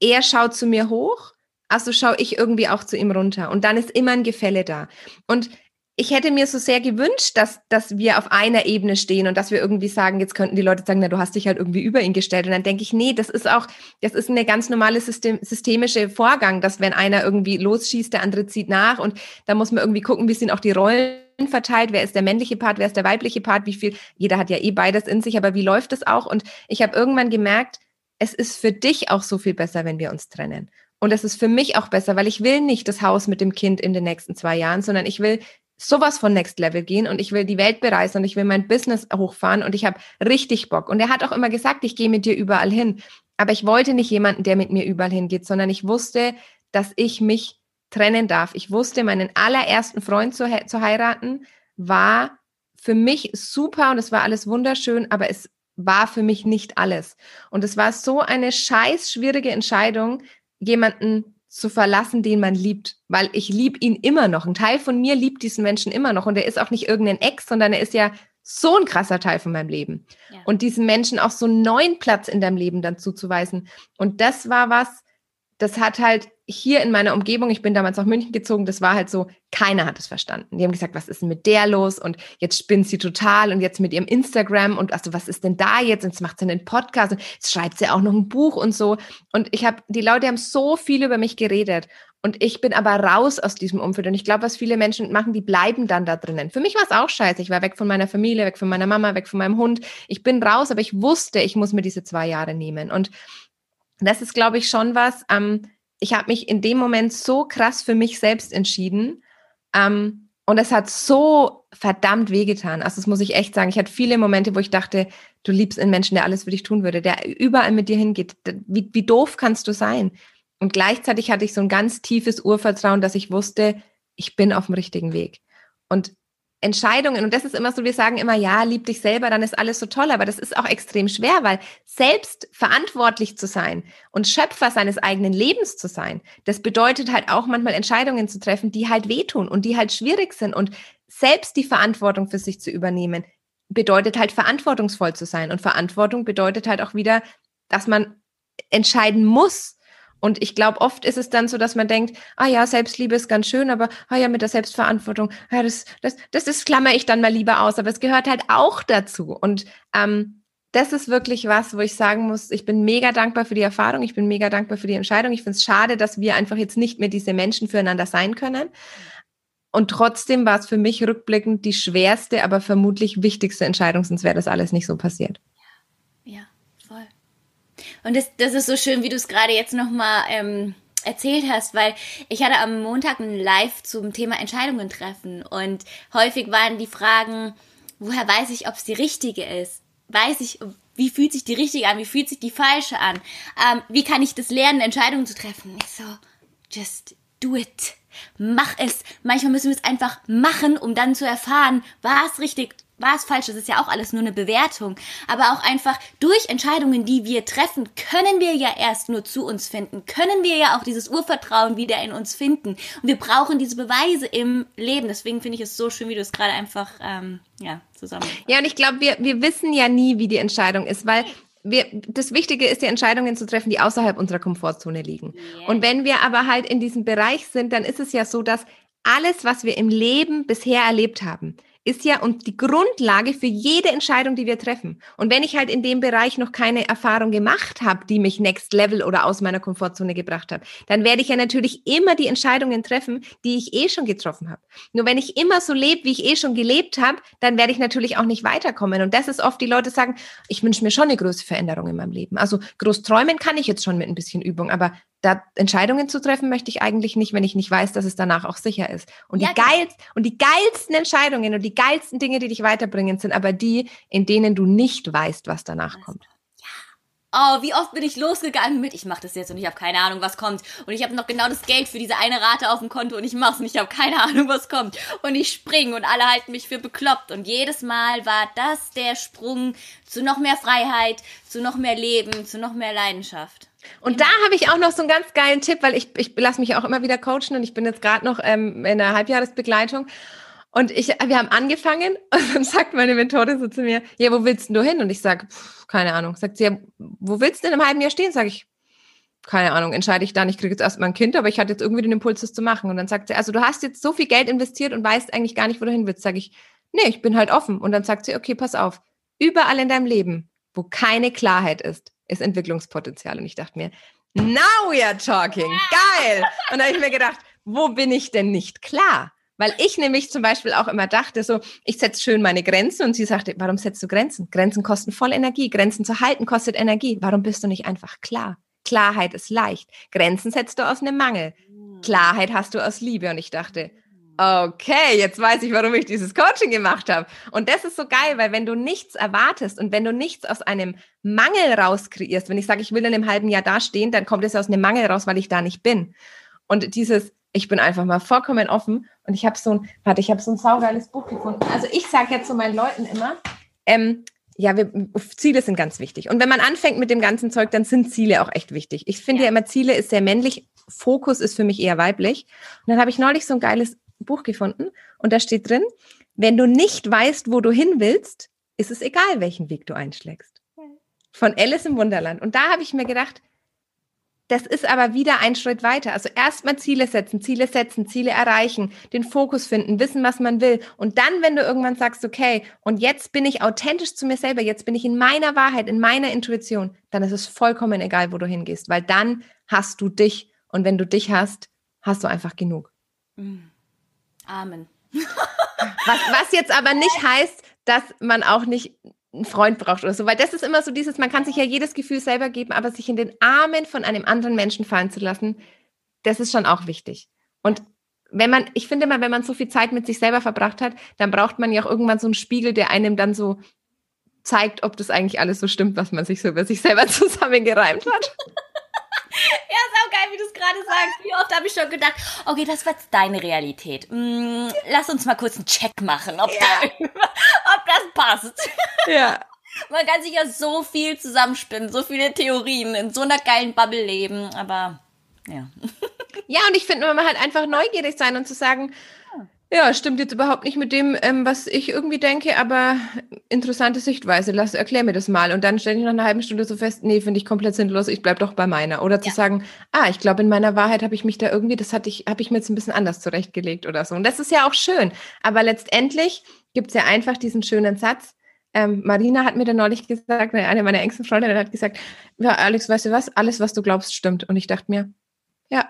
Speaker 2: er schaut zu mir hoch, also schaue ich irgendwie auch zu ihm runter. Und dann ist immer ein Gefälle da. Und ich hätte mir so sehr gewünscht, dass, dass wir auf einer Ebene stehen und dass wir irgendwie sagen, jetzt könnten die Leute sagen, na, du hast dich halt irgendwie über ihn gestellt. Und dann denke ich, nee, das ist auch, das ist eine ganz normale System, systemische Vorgang, dass wenn einer irgendwie losschießt, der andere zieht nach und da muss man irgendwie gucken, wie sind auch die Rollen verteilt, wer ist der männliche Part, wer ist der weibliche Part, wie viel, jeder hat ja eh beides in sich, aber wie läuft das auch? Und ich habe irgendwann gemerkt, es ist für dich auch so viel besser, wenn wir uns trennen. Und es ist für mich auch besser, weil ich will nicht das Haus mit dem Kind in den nächsten zwei Jahren, sondern ich will sowas von Next Level gehen und ich will die Welt bereisen und ich will mein Business hochfahren und ich habe richtig Bock. Und er hat auch immer gesagt, ich gehe mit dir überall hin. Aber ich wollte nicht jemanden, der mit mir überall hingeht, sondern ich wusste, dass ich mich trennen darf. Ich wusste, meinen allerersten Freund zu, zu heiraten war für mich super und es war alles wunderschön, aber es war für mich nicht alles. Und es war so eine scheiß schwierige Entscheidung, jemanden zu verlassen, den man liebt, weil ich liebe ihn immer noch. Ein Teil von mir liebt diesen Menschen immer noch und er ist auch nicht irgendein Ex, sondern er ist ja so ein krasser Teil von meinem Leben. Ja. Und diesen Menschen auch so einen neuen Platz in deinem Leben dann zuzuweisen. Und das war was, das hat halt hier in meiner Umgebung, ich bin damals nach München gezogen, das war halt so, keiner hat es verstanden. Die haben gesagt, was ist denn mit der los? Und jetzt spinnt sie total und jetzt mit ihrem Instagram und also was ist denn da jetzt? Und jetzt macht sie einen Podcast und jetzt schreibt sie auch noch ein Buch und so. Und ich habe, die Leute haben so viel über mich geredet. Und ich bin aber raus aus diesem Umfeld. Und ich glaube, was viele Menschen machen, die bleiben dann da drinnen. Für mich war es auch scheiße. Ich war weg von meiner Familie, weg von meiner Mama, weg von meinem Hund. Ich bin raus, aber ich wusste, ich muss mir diese zwei Jahre nehmen. Und das ist, glaube ich, schon was. Ähm, ich habe mich in dem Moment so krass für mich selbst entschieden. Ähm, und es hat so verdammt wehgetan. Also das muss ich echt sagen. Ich hatte viele Momente, wo ich dachte, du liebst einen Menschen, der alles für dich tun würde, der überall mit dir hingeht. Wie, wie doof kannst du sein? Und gleichzeitig hatte ich so ein ganz tiefes Urvertrauen, dass ich wusste, ich bin auf dem richtigen Weg. Und Entscheidungen, und das ist immer so, wir sagen immer, ja, lieb dich selber, dann ist alles so toll, aber das ist auch extrem schwer, weil selbst verantwortlich zu sein und Schöpfer seines eigenen Lebens zu sein, das bedeutet halt auch manchmal Entscheidungen zu treffen, die halt wehtun und die halt schwierig sind. Und selbst die Verantwortung für sich zu übernehmen, bedeutet halt verantwortungsvoll zu sein. Und Verantwortung bedeutet halt auch wieder, dass man entscheiden muss, und ich glaube, oft ist es dann so, dass man denkt, ah ja, Selbstliebe ist ganz schön, aber ah ja, mit der Selbstverantwortung, ja, das, das, das ist, klammer ich dann mal lieber aus. Aber es gehört halt auch dazu. Und ähm, das ist wirklich was, wo ich sagen muss, ich bin mega dankbar für die Erfahrung, ich bin mega dankbar für die Entscheidung. Ich finde es schade, dass wir einfach jetzt nicht mehr diese Menschen füreinander sein können. Und trotzdem war es für mich rückblickend die schwerste, aber vermutlich wichtigste Entscheidung, sonst wäre das alles nicht so passiert.
Speaker 1: Und das, das ist so schön, wie du es gerade jetzt nochmal ähm, erzählt hast, weil ich hatte am Montag ein Live zum Thema Entscheidungen treffen und häufig waren die Fragen, woher weiß ich, ob es die richtige ist? Weiß ich, wie fühlt sich die richtige an? Wie fühlt sich die falsche an? Ähm, wie kann ich das lernen, Entscheidungen zu treffen? Ich so, just do it. Mach es. Manchmal müssen wir es einfach machen, um dann zu erfahren, war es richtig, war es falsch, das ist ja auch alles nur eine Bewertung. Aber auch einfach durch Entscheidungen, die wir treffen, können wir ja erst nur zu uns finden, können wir ja auch dieses Urvertrauen wieder in uns finden. Und wir brauchen diese Beweise im Leben. Deswegen finde ich es so schön, wie du es gerade einfach ähm, ja, zusammen.
Speaker 2: Ja, und ich glaube, wir, wir wissen ja nie, wie die Entscheidung ist, weil wir, das Wichtige ist, die Entscheidungen zu treffen, die außerhalb unserer Komfortzone liegen. Yeah. Und wenn wir aber halt in diesem Bereich sind, dann ist es ja so, dass alles, was wir im Leben bisher erlebt haben, ist ja und die Grundlage für jede Entscheidung, die wir treffen. Und wenn ich halt in dem Bereich noch keine Erfahrung gemacht habe, die mich next level oder aus meiner Komfortzone gebracht hat, dann werde ich ja natürlich immer die Entscheidungen treffen, die ich eh schon getroffen habe. Nur wenn ich immer so lebe, wie ich eh schon gelebt habe, dann werde ich natürlich auch nicht weiterkommen. Und das ist oft, die Leute sagen, ich wünsche mir schon eine große Veränderung in meinem Leben. Also groß träumen kann ich jetzt schon mit ein bisschen Übung, aber da Entscheidungen zu treffen möchte ich eigentlich nicht, wenn ich nicht weiß, dass es danach auch sicher ist. Und ja, die geilsten, und die geilsten Entscheidungen und die geilsten Dinge, die dich weiterbringen, sind aber die, in denen du nicht weißt, was danach kommt.
Speaker 1: Ja. oh, wie oft bin ich losgegangen mit, ich mache das jetzt und ich habe keine Ahnung, was kommt. Und ich habe noch genau das Geld für diese eine Rate auf dem Konto und ich mach's und ich habe keine Ahnung, was kommt. Und ich spring und alle halten mich für bekloppt. Und jedes Mal war das der Sprung zu noch mehr Freiheit, zu noch mehr Leben, zu noch mehr Leidenschaft.
Speaker 2: Und da habe ich auch noch so einen ganz geilen Tipp, weil ich, ich lasse mich auch immer wieder coachen und ich bin jetzt gerade noch ähm, in einer Halbjahresbegleitung. Und ich, wir haben angefangen und dann sagt meine Mentorin so zu mir, ja, wo willst du hin? Und ich sage, keine Ahnung. Sagt sie, ja, wo willst du denn im halben Jahr stehen? Sage ich, keine Ahnung, entscheide ich dann. Ich kriege jetzt erstmal ein Kind, aber ich hatte jetzt irgendwie den Impuls, das zu machen. Und dann sagt sie, also du hast jetzt so viel Geld investiert und weißt eigentlich gar nicht, wo du hin willst. Sage ich, nee, ich bin halt offen. Und dann sagt sie, okay, pass auf. Überall in deinem Leben, wo keine Klarheit ist, ist Entwicklungspotenzial. Und ich dachte mir, now we are talking. Geil. Und da habe ich mir gedacht, wo bin ich denn nicht klar? Weil ich nämlich zum Beispiel auch immer dachte, so, ich setze schön meine Grenzen und sie sagte, warum setzt du Grenzen? Grenzen kosten voll Energie. Grenzen zu halten kostet Energie. Warum bist du nicht einfach klar? Klarheit ist leicht. Grenzen setzt du aus einem Mangel. Klarheit hast du aus Liebe. Und ich dachte, okay, jetzt weiß ich, warum ich dieses Coaching gemacht habe. Und das ist so geil, weil wenn du nichts erwartest und wenn du nichts aus einem Mangel rauskreierst, wenn ich sage, ich will in einem halben Jahr dastehen, dann kommt es aus einem Mangel raus, weil ich da nicht bin. Und dieses, ich bin einfach mal vollkommen offen und ich habe so ein, warte, ich habe so ein saugeiles Buch gefunden. Also ich sage jetzt zu so meinen Leuten immer, ähm, ja, wir, Ziele sind ganz wichtig. Und wenn man anfängt mit dem ganzen Zeug, dann sind Ziele auch echt wichtig. Ich finde ja. ja immer, Ziele ist sehr männlich, Fokus ist für mich eher weiblich. Und dann habe ich neulich so ein geiles Buch gefunden und da steht drin, wenn du nicht weißt, wo du hin willst, ist es egal, welchen Weg du einschlägst. Von Alice im Wunderland. Und da habe ich mir gedacht, das ist aber wieder ein Schritt weiter. Also erstmal Ziele setzen, Ziele setzen, Ziele erreichen, den Fokus finden, wissen, was man will. Und dann, wenn du irgendwann sagst, okay, und jetzt bin ich authentisch zu mir selber, jetzt bin ich in meiner Wahrheit, in meiner Intuition, dann ist es vollkommen egal, wo du hingehst, weil dann hast du dich. Und wenn du dich hast, hast du einfach genug.
Speaker 1: Mm. Amen.
Speaker 2: was, was jetzt aber nicht heißt, dass man auch nicht einen Freund braucht oder so, weil das ist immer so dieses, man kann sich ja jedes Gefühl selber geben, aber sich in den Armen von einem anderen Menschen fallen zu lassen, das ist schon auch wichtig. Und wenn man, ich finde mal, wenn man so viel Zeit mit sich selber verbracht hat, dann braucht man ja auch irgendwann so einen Spiegel, der einem dann so zeigt, ob das eigentlich alles so stimmt, was man sich so über sich selber zusammengereimt hat.
Speaker 1: Ja, ist auch geil, wie du es gerade sagst. Wie oft habe ich schon gedacht, okay, das war jetzt deine Realität. Hm, lass uns mal kurz einen Check machen, ob, ja. da, ob das passt.
Speaker 2: Ja.
Speaker 1: Man kann sich ja so viel zusammenspinnen, so viele Theorien, in so einer geilen Bubble leben, aber ja.
Speaker 2: Ja, und ich finde, man halt einfach neugierig sein und zu sagen, ja, stimmt jetzt überhaupt nicht mit dem, ähm, was ich irgendwie denke, aber interessante Sichtweise. Lass, erklär mir das mal. Und dann stelle ich nach einer halben Stunde so fest, nee, finde ich komplett sinnlos, ich bleib doch bei meiner. Oder zu ja. sagen, ah, ich glaube, in meiner Wahrheit habe ich mich da irgendwie, das hatte ich, habe ich mir jetzt ein bisschen anders zurechtgelegt oder so. Und das ist ja auch schön. Aber letztendlich gibt es ja einfach diesen schönen Satz. Ähm, Marina hat mir dann neulich gesagt, eine meiner engsten Freundinnen hat gesagt, ja, Alex, weißt du was? Alles, was du glaubst, stimmt. Und ich dachte mir, ja,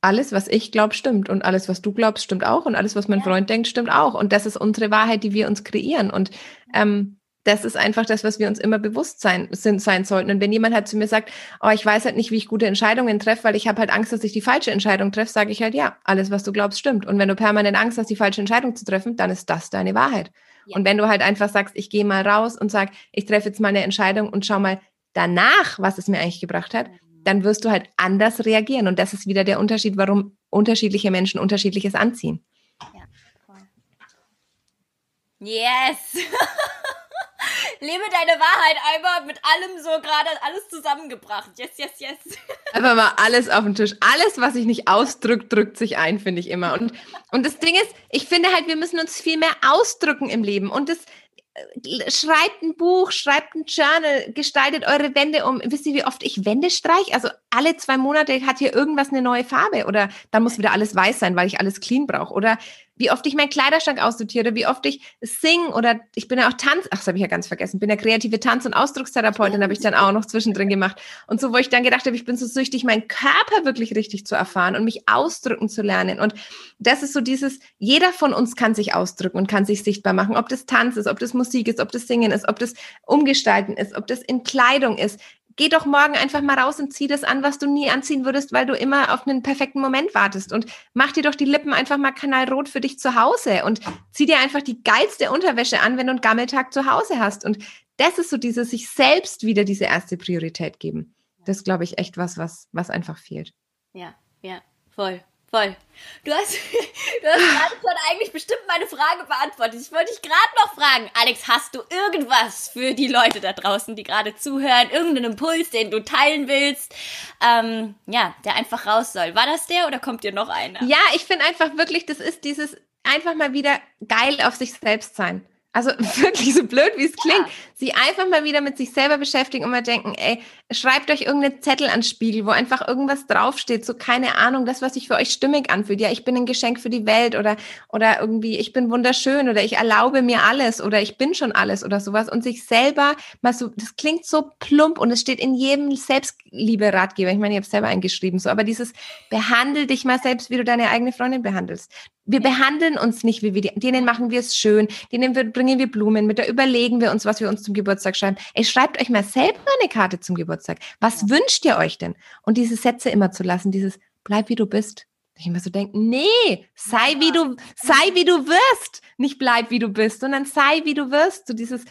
Speaker 2: alles, was ich glaube, stimmt. Und alles, was du glaubst, stimmt auch. Und alles, was mein ja. Freund denkt, stimmt auch. Und das ist unsere Wahrheit, die wir uns kreieren. Und ähm, das ist einfach das, was wir uns immer bewusst sein, sind, sein sollten. Und wenn jemand halt zu mir sagt, oh, ich weiß halt nicht, wie ich gute Entscheidungen treffe, weil ich habe halt Angst, dass ich die falsche Entscheidung treffe, sage ich halt, ja, alles, was du glaubst, stimmt. Und wenn du permanent Angst hast, die falsche Entscheidung zu treffen, dann ist das deine Wahrheit. Ja. Und wenn du halt einfach sagst, ich gehe mal raus und sag, ich treffe jetzt mal eine Entscheidung und schau mal danach, was es mir eigentlich gebracht hat, mhm dann wirst du halt anders reagieren. Und das ist wieder der Unterschied, warum unterschiedliche Menschen unterschiedliches anziehen. Ja, voll.
Speaker 1: Yes! Lebe deine Wahrheit einfach mit allem so gerade alles zusammengebracht. Yes, yes, yes.
Speaker 2: Einfach mal alles auf den Tisch. Alles, was sich nicht ausdrückt, drückt sich ein, finde ich immer. Und, und das Ding ist, ich finde halt, wir müssen uns viel mehr ausdrücken im Leben. Und das, schreibt ein Buch, schreibt ein Journal, gestaltet eure Wände um. Wisst ihr, wie oft ich Wände streiche? Also alle zwei Monate hat hier irgendwas eine neue Farbe oder dann muss wieder alles weiß sein, weil ich alles clean brauche. Oder wie oft ich meinen Kleiderschrank aussortiere, wie oft ich sing oder ich bin ja auch Tanz, ach, das habe ich ja ganz vergessen, bin ja kreative Tanz- und Ausdruckstherapeutin, habe ich dann auch noch zwischendrin gemacht. Und so, wo ich dann gedacht habe, ich bin so süchtig, meinen Körper wirklich richtig zu erfahren und mich ausdrücken zu lernen. Und das ist so dieses, jeder von uns kann sich ausdrücken und kann sich sichtbar machen, ob das Tanz ist, ob das Musik ist, ob das Singen ist, ob das Umgestalten ist, ob das in Kleidung ist geh doch morgen einfach mal raus und zieh das an, was du nie anziehen würdest, weil du immer auf einen perfekten Moment wartest. Und mach dir doch die Lippen einfach mal kanalrot für dich zu Hause und zieh dir einfach die geilste Unterwäsche an, wenn du einen Gammeltag zu Hause hast. Und das ist so dieses sich selbst wieder diese erste Priorität geben. Das glaube ich, echt was, was, was einfach fehlt.
Speaker 1: Ja, ja, voll. Voll. Du hast, du hast gerade schon eigentlich bestimmt meine Frage beantwortet. Ich wollte dich gerade noch fragen, Alex, hast du irgendwas für die Leute da draußen, die gerade zuhören? Irgendeinen Impuls, den du teilen willst? Ähm, ja, der einfach raus soll. War das der oder kommt dir noch einer?
Speaker 2: Ja, ich finde einfach wirklich, das ist dieses einfach mal wieder geil auf sich selbst sein. Also wirklich so blöd, wie es klingt. Ja. Sie einfach mal wieder mit sich selber beschäftigen und mal denken, ey, schreibt euch irgendeinen Zettel ans Spiegel, wo einfach irgendwas draufsteht, so keine Ahnung, das, was sich für euch stimmig anfühlt. Ja, ich bin ein Geschenk für die Welt oder, oder irgendwie, ich bin wunderschön oder ich erlaube mir alles oder ich bin schon alles oder sowas und sich selber mal so, das klingt so plump und es steht in jedem Selbstliebe-Ratgeber. Ich meine, ich habe selber eingeschrieben, so, aber dieses behandel dich mal selbst, wie du deine eigene Freundin behandelst. Wir behandeln uns nicht, wie wir die, denen machen wir es schön, denen wir, bringen wir Blumen mit, da überlegen wir uns, was wir uns zum Geburtstag schreiben. Ey, schreibt euch mal selber eine Karte zum Geburtstag. Was ja. wünscht ihr euch denn? Und diese Sätze immer zu lassen, dieses bleib wie du bist. Ich immer so denken, nee, sei wie du, sei wie du wirst. Nicht bleib wie du bist, sondern sei wie du wirst. So dieses,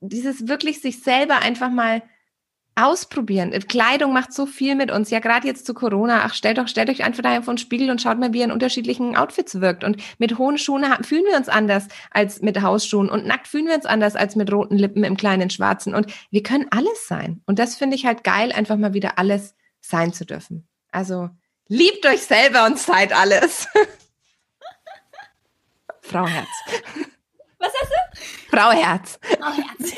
Speaker 2: dieses wirklich sich selber einfach mal ausprobieren. Kleidung macht so viel mit uns. Ja, gerade jetzt zu Corona. Ach, stellt doch, stellt euch einfach daheim vor den Spiegel und schaut mal, wie ihr in unterschiedlichen Outfits wirkt. Und mit hohen Schuhen fühlen wir uns anders als mit Hausschuhen. Und nackt fühlen wir uns anders als mit roten Lippen im kleinen Schwarzen. Und wir können alles sein. Und das finde ich halt geil, einfach mal wieder alles sein zu dürfen. Also, liebt euch selber und seid alles. Frau Herz.
Speaker 1: Was hast du?
Speaker 2: Frau Herz.
Speaker 1: Frau Herz.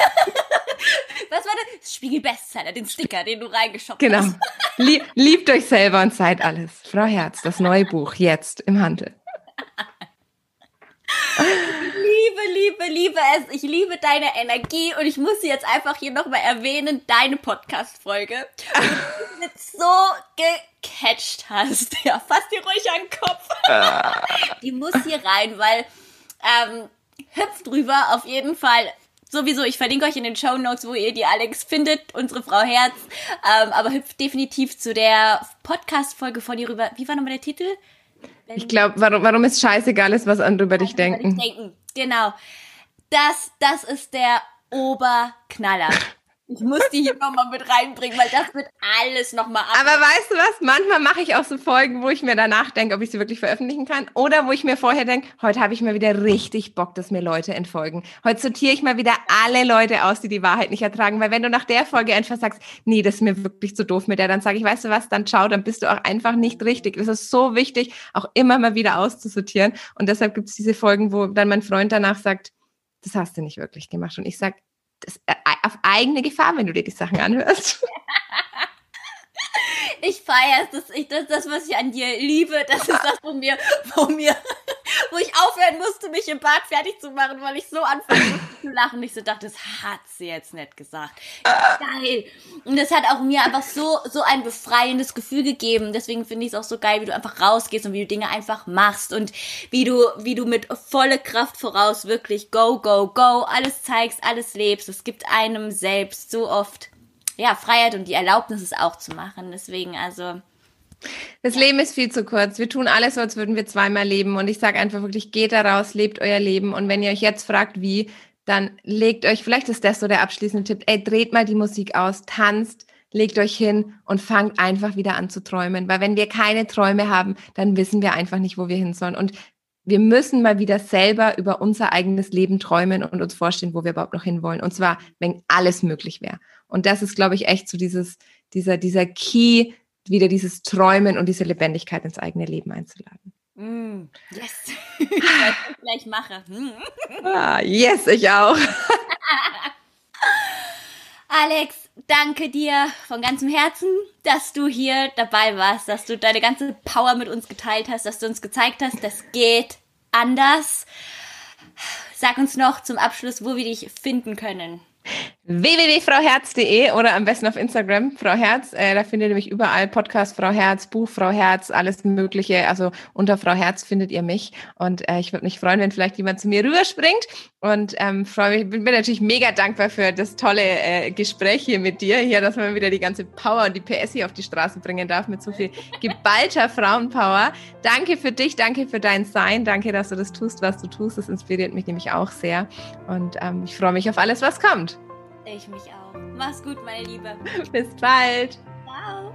Speaker 1: Was war das? Spiegel Bestseller, den Sticker, den du reingeschoppt
Speaker 2: genau.
Speaker 1: hast.
Speaker 2: Genau. Liebt euch selber und seid alles. Frau Herz, das neue Buch, jetzt im Handel.
Speaker 1: Liebe, liebe, liebe es. Ich liebe deine Energie und ich muss sie jetzt einfach hier nochmal erwähnen, deine Podcast-Folge. Und du so gecatcht hast. Ja, fass dir ruhig an den Kopf. Ah. Die muss hier rein, weil ähm, hüpft drüber auf jeden Fall sowieso, ich verlinke euch in den Show Notes, wo ihr die Alex findet, unsere Frau Herz. Ähm, aber hüpft definitiv zu der Podcast-Folge von ihr rüber. Wie war nochmal der Titel?
Speaker 2: Wenn ich glaube, warum, warum es scheißegal ist, was andere über dich denken. denken.
Speaker 1: Genau. Das, das ist der Oberknaller. Ich muss die hier nochmal mit reinbringen, weil das wird alles nochmal ab.
Speaker 2: Aber weißt du was? Manchmal mache ich auch so Folgen, wo ich mir danach denke, ob ich sie wirklich veröffentlichen kann. Oder wo ich mir vorher denke, heute habe ich mal wieder richtig Bock, dass mir Leute entfolgen. Heute sortiere ich mal wieder alle Leute aus, die die Wahrheit nicht ertragen. Weil wenn du nach der Folge einfach sagst, nee, das ist mir wirklich zu doof mit der, dann sage ich, weißt du was, dann ciao, dann bist du auch einfach nicht richtig. Es ist so wichtig, auch immer mal wieder auszusortieren. Und deshalb gibt es diese Folgen, wo dann mein Freund danach sagt, das hast du nicht wirklich gemacht. Und ich sage, das, äh, auf eigene Gefahr, wenn du dir die Sachen anhörst.
Speaker 1: Ich feiere es, das, das, das, was ich an dir liebe, das ist das, wo mir, wo mir, wo ich aufhören musste, mich im Bad fertig zu machen, weil ich so anfange zu lachen. Ich so dachte, das hat sie jetzt nicht gesagt. Geil. Und das hat auch mir einfach so, so ein befreiendes Gefühl gegeben. Deswegen finde ich es auch so geil, wie du einfach rausgehst und wie du Dinge einfach machst und wie du, wie du mit volle Kraft voraus wirklich go, go, go, alles zeigst, alles lebst. Es gibt einem selbst so oft ja, Freiheit und die Erlaubnis, es auch zu machen. Deswegen, also.
Speaker 2: Das. Leben ist viel zu kurz. Wir tun alles als würden wir zweimal leben. Und ich sage einfach wirklich, geht da raus, lebt euer Leben. Und wenn ihr euch jetzt fragt, wie, dann legt euch, vielleicht ist das so der abschließende Tipp, ey, dreht mal die Musik aus, tanzt, legt euch hin und fangt einfach wieder an zu träumen. Weil wenn wir keine Träume haben, dann wissen wir einfach nicht, wo wir hin sollen. Und wir müssen mal wieder selber über unser eigenes Leben träumen und uns vorstellen, wo wir überhaupt noch hinwollen. Und zwar, wenn alles möglich wäre. Und das ist, glaube ich, echt so dieses, dieser, dieser Key, wieder dieses Träumen und diese Lebendigkeit ins eigene Leben einzuladen.
Speaker 1: Mm, yes. ich weiß, was ich gleich mache.
Speaker 2: Ah, yes, ich auch.
Speaker 1: Alex, danke dir von ganzem Herzen, dass du hier dabei warst, dass du deine ganze Power mit uns geteilt hast, dass du uns gezeigt hast, das geht anders. Sag uns noch zum Abschluss, wo wir dich finden können
Speaker 2: www.frauherz.de oder am besten auf Instagram, Frau Herz. Äh, da findet ihr mich überall. Podcast Frau Herz, Buch Frau Herz, alles Mögliche. Also unter Frau Herz findet ihr mich. Und äh, ich würde mich freuen, wenn vielleicht jemand zu mir rüberspringt. Und ähm, freue mich, bin, bin natürlich mega dankbar für das tolle äh, Gespräch hier mit dir. Hier, dass man wieder die ganze Power und die PS hier auf die Straße bringen darf mit so viel geballter Frauenpower. Danke für dich, danke für dein Sein. Danke, dass du das tust, was du tust. Das inspiriert mich nämlich auch sehr. Und ähm, ich freue mich auf alles, was kommt.
Speaker 1: Ich mich auch. Mach's gut, meine Liebe.
Speaker 2: Bis bald.
Speaker 1: Ciao.